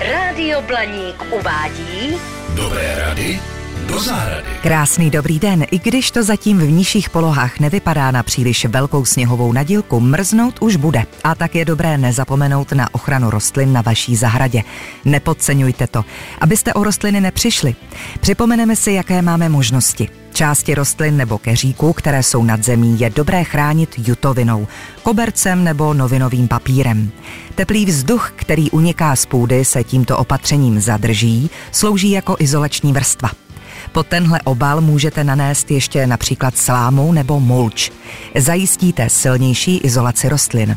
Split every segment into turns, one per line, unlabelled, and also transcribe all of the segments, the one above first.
Rádio Blaník uvádí
Dobré rady do zahrady.
Krásný dobrý den, i když to zatím v nižších polohách nevypadá na příliš velkou sněhovou nadílku, mrznout už bude. A tak je dobré nezapomenout na ochranu rostlin na vaší zahradě. Nepodceňujte to, abyste o rostliny nepřišli. Připomeneme si, jaké máme možnosti. Části rostlin nebo keříků, které jsou nad zemí, je dobré chránit jutovinou, kobercem nebo novinovým papírem. Teplý vzduch, který uniká z půdy, se tímto opatřením zadrží, slouží jako izolační vrstva. Pod tenhle obal můžete nanést ještě například slámu nebo mulč. Zajistíte silnější izolaci rostlin.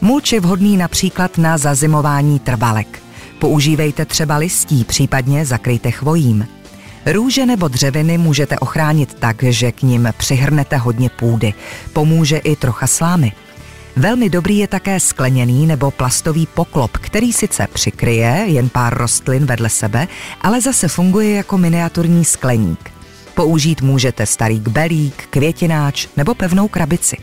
Mulč je vhodný například na zazimování trvalek. Používejte třeba listí, případně zakryjte chvojím. Růže nebo dřeviny můžete ochránit tak, že k nim přihrnete hodně půdy. Pomůže i trocha slámy. Velmi dobrý je také skleněný nebo plastový poklop, který sice přikryje jen pár rostlin vedle sebe, ale zase funguje jako miniaturní skleník. Použít můžete starý kbelík, květináč nebo pevnou krabici.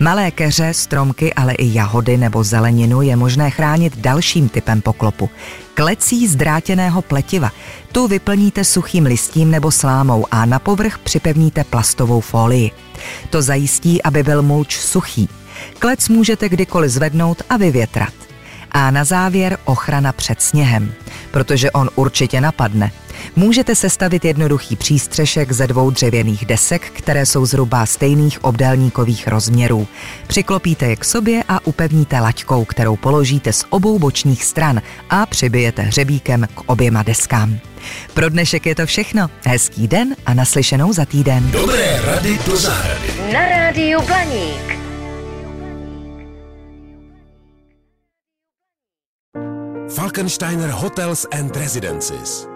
Malé keře, stromky, ale i jahody nebo zeleninu je možné chránit dalším typem poklopu. Klecí zdrátěného pletiva. Tu vyplníte suchým listím nebo slámou a na povrch připevníte plastovou folii. To zajistí, aby byl mulč suchý. Klec můžete kdykoliv zvednout a vyvětrat. A na závěr ochrana před sněhem, protože on určitě napadne. Můžete sestavit jednoduchý přístřešek ze dvou dřevěných desek, které jsou zhruba stejných obdélníkových rozměrů. Přiklopíte je k sobě a upevníte laťkou, kterou položíte z obou bočních stran a přibijete hřebíkem k oběma deskám. Pro dnešek je to všechno. Hezký den a naslyšenou za týden.
Dobré rady do zahrady.
na Rádiu Blaník.
Falkensteiner Hotels and Residences.